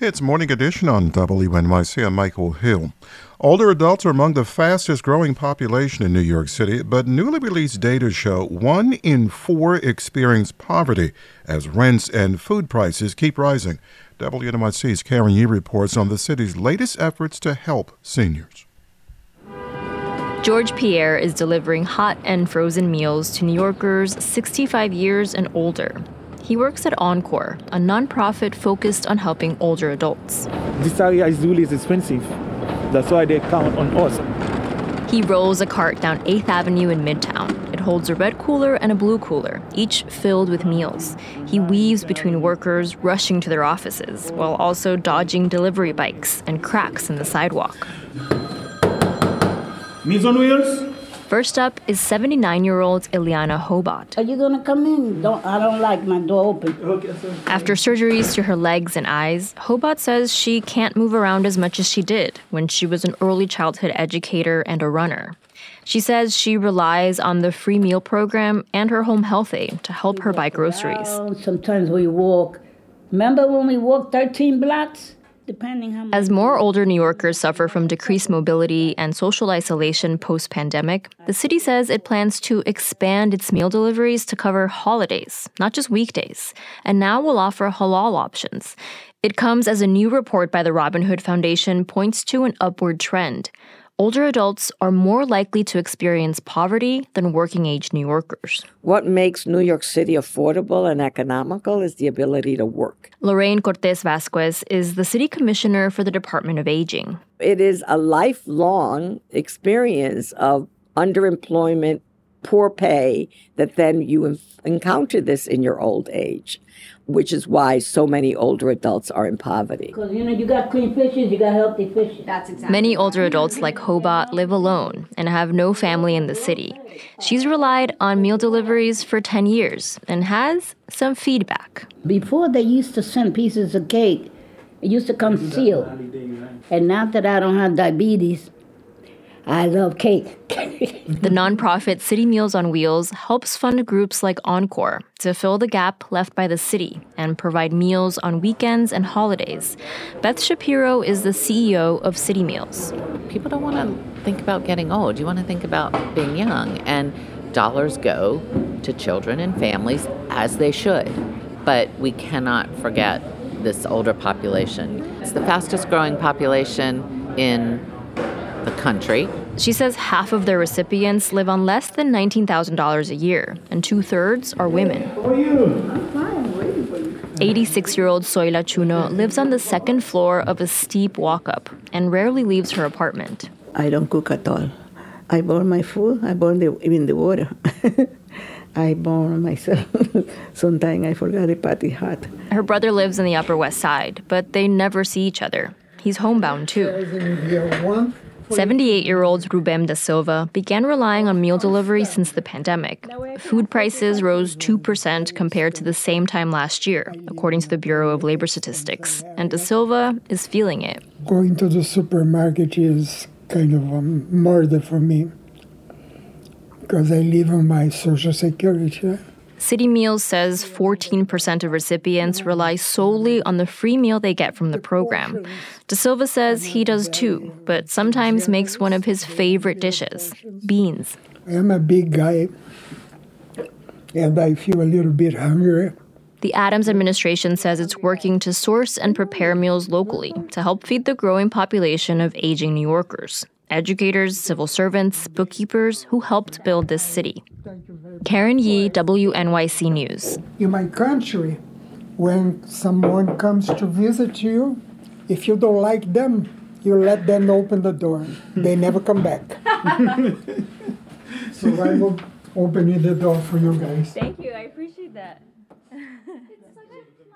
It's Morning Edition on WNYC. I'm Michael Hill. Older adults are among the fastest growing population in New York City, but newly released data show one in four experience poverty as rents and food prices keep rising. WNYC's Karen Yi reports on the city's latest efforts to help seniors. George Pierre is delivering hot and frozen meals to New Yorkers 65 years and older. He works at Encore, a nonprofit focused on helping older adults. This area is really expensive. That's why they count on us. He rolls a cart down 8th Avenue in Midtown. It holds a red cooler and a blue cooler, each filled with meals. He weaves between workers rushing to their offices while also dodging delivery bikes and cracks in the sidewalk. Meals on wheels? First up is 79 year old Ileana Hobot. Are you gonna come in? Don't I don't like my door open. Okay, sir. After surgeries to her legs and eyes, Hobot says she can't move around as much as she did when she was an early childhood educator and a runner. She says she relies on the free meal program and her home health aide to help her buy groceries. Sometimes we walk. Remember when we walked 13 blocks? Depending how much. As more older New Yorkers suffer from decreased mobility and social isolation post pandemic, the city says it plans to expand its meal deliveries to cover holidays, not just weekdays, and now will offer halal options. It comes as a new report by the Robin Hood Foundation points to an upward trend. Older adults are more likely to experience poverty than working age New Yorkers. What makes New York City affordable and economical is the ability to work. Lorraine Cortés-Vázquez is the city commissioner for the Department of Aging. It is a lifelong experience of underemployment, poor pay, that then you encounter this in your old age, which is why so many older adults are in poverty. Because you know you got clean fishes, you got healthy fishes. That's exactly. Many older adults like Hobart live alone and have no family in the city. She's relied on meal deliveries for 10 years and has some feedback. Before they used to send pieces of cake, it used to come sealed. And now that I don't have diabetes, I love cake. The nonprofit Citymeals on Wheels helps fund groups like Encore to fill the gap left by the city and provide meals on weekends and holidays. Beth Shapiro is the CEO of Citymeals. people don't want to think about getting old. You want to think about being young. And dollars go to children and families as they should. But we cannot forget this older population. It's the fastest growing population in the country. She says half of their recipients live on less than $19,000 a year, and two thirds are women. How are you? 86 year old Soyla Chuno lives on the second floor of a steep walk up and rarely leaves her apartment. I don't cook at all. I burn my food. I burn the, even the water. I burn myself. Sometimes I forgot the party hot. Her brother lives in the Upper West Side, but they never see each other. He's homebound too. 78 year old Rubem da Silva began relying on meal delivery since the pandemic. Food prices rose 2% compared to the same time last year, according to the Bureau of Labor Statistics. And da Silva is feeling it. Going to the supermarket is kind of um, a murder for me because I live on my social security. Citymeals says 14% of recipients rely solely on the free meal they get from the program. Da Silva says he does too, but sometimes makes one of his favorite dishes beans. I am a big guy and I feel a little bit hungry. The Adams administration says it's working to source and prepare meals locally to help feed the growing population of aging New Yorkers. Educators, civil servants, bookkeepers who helped build this city. Karen Yi, WNYC News. In my country, when someone comes to visit you, if you don't like them, you let them open the door. They never come back. so I will open the door for you guys. Thank you, I appreciate that.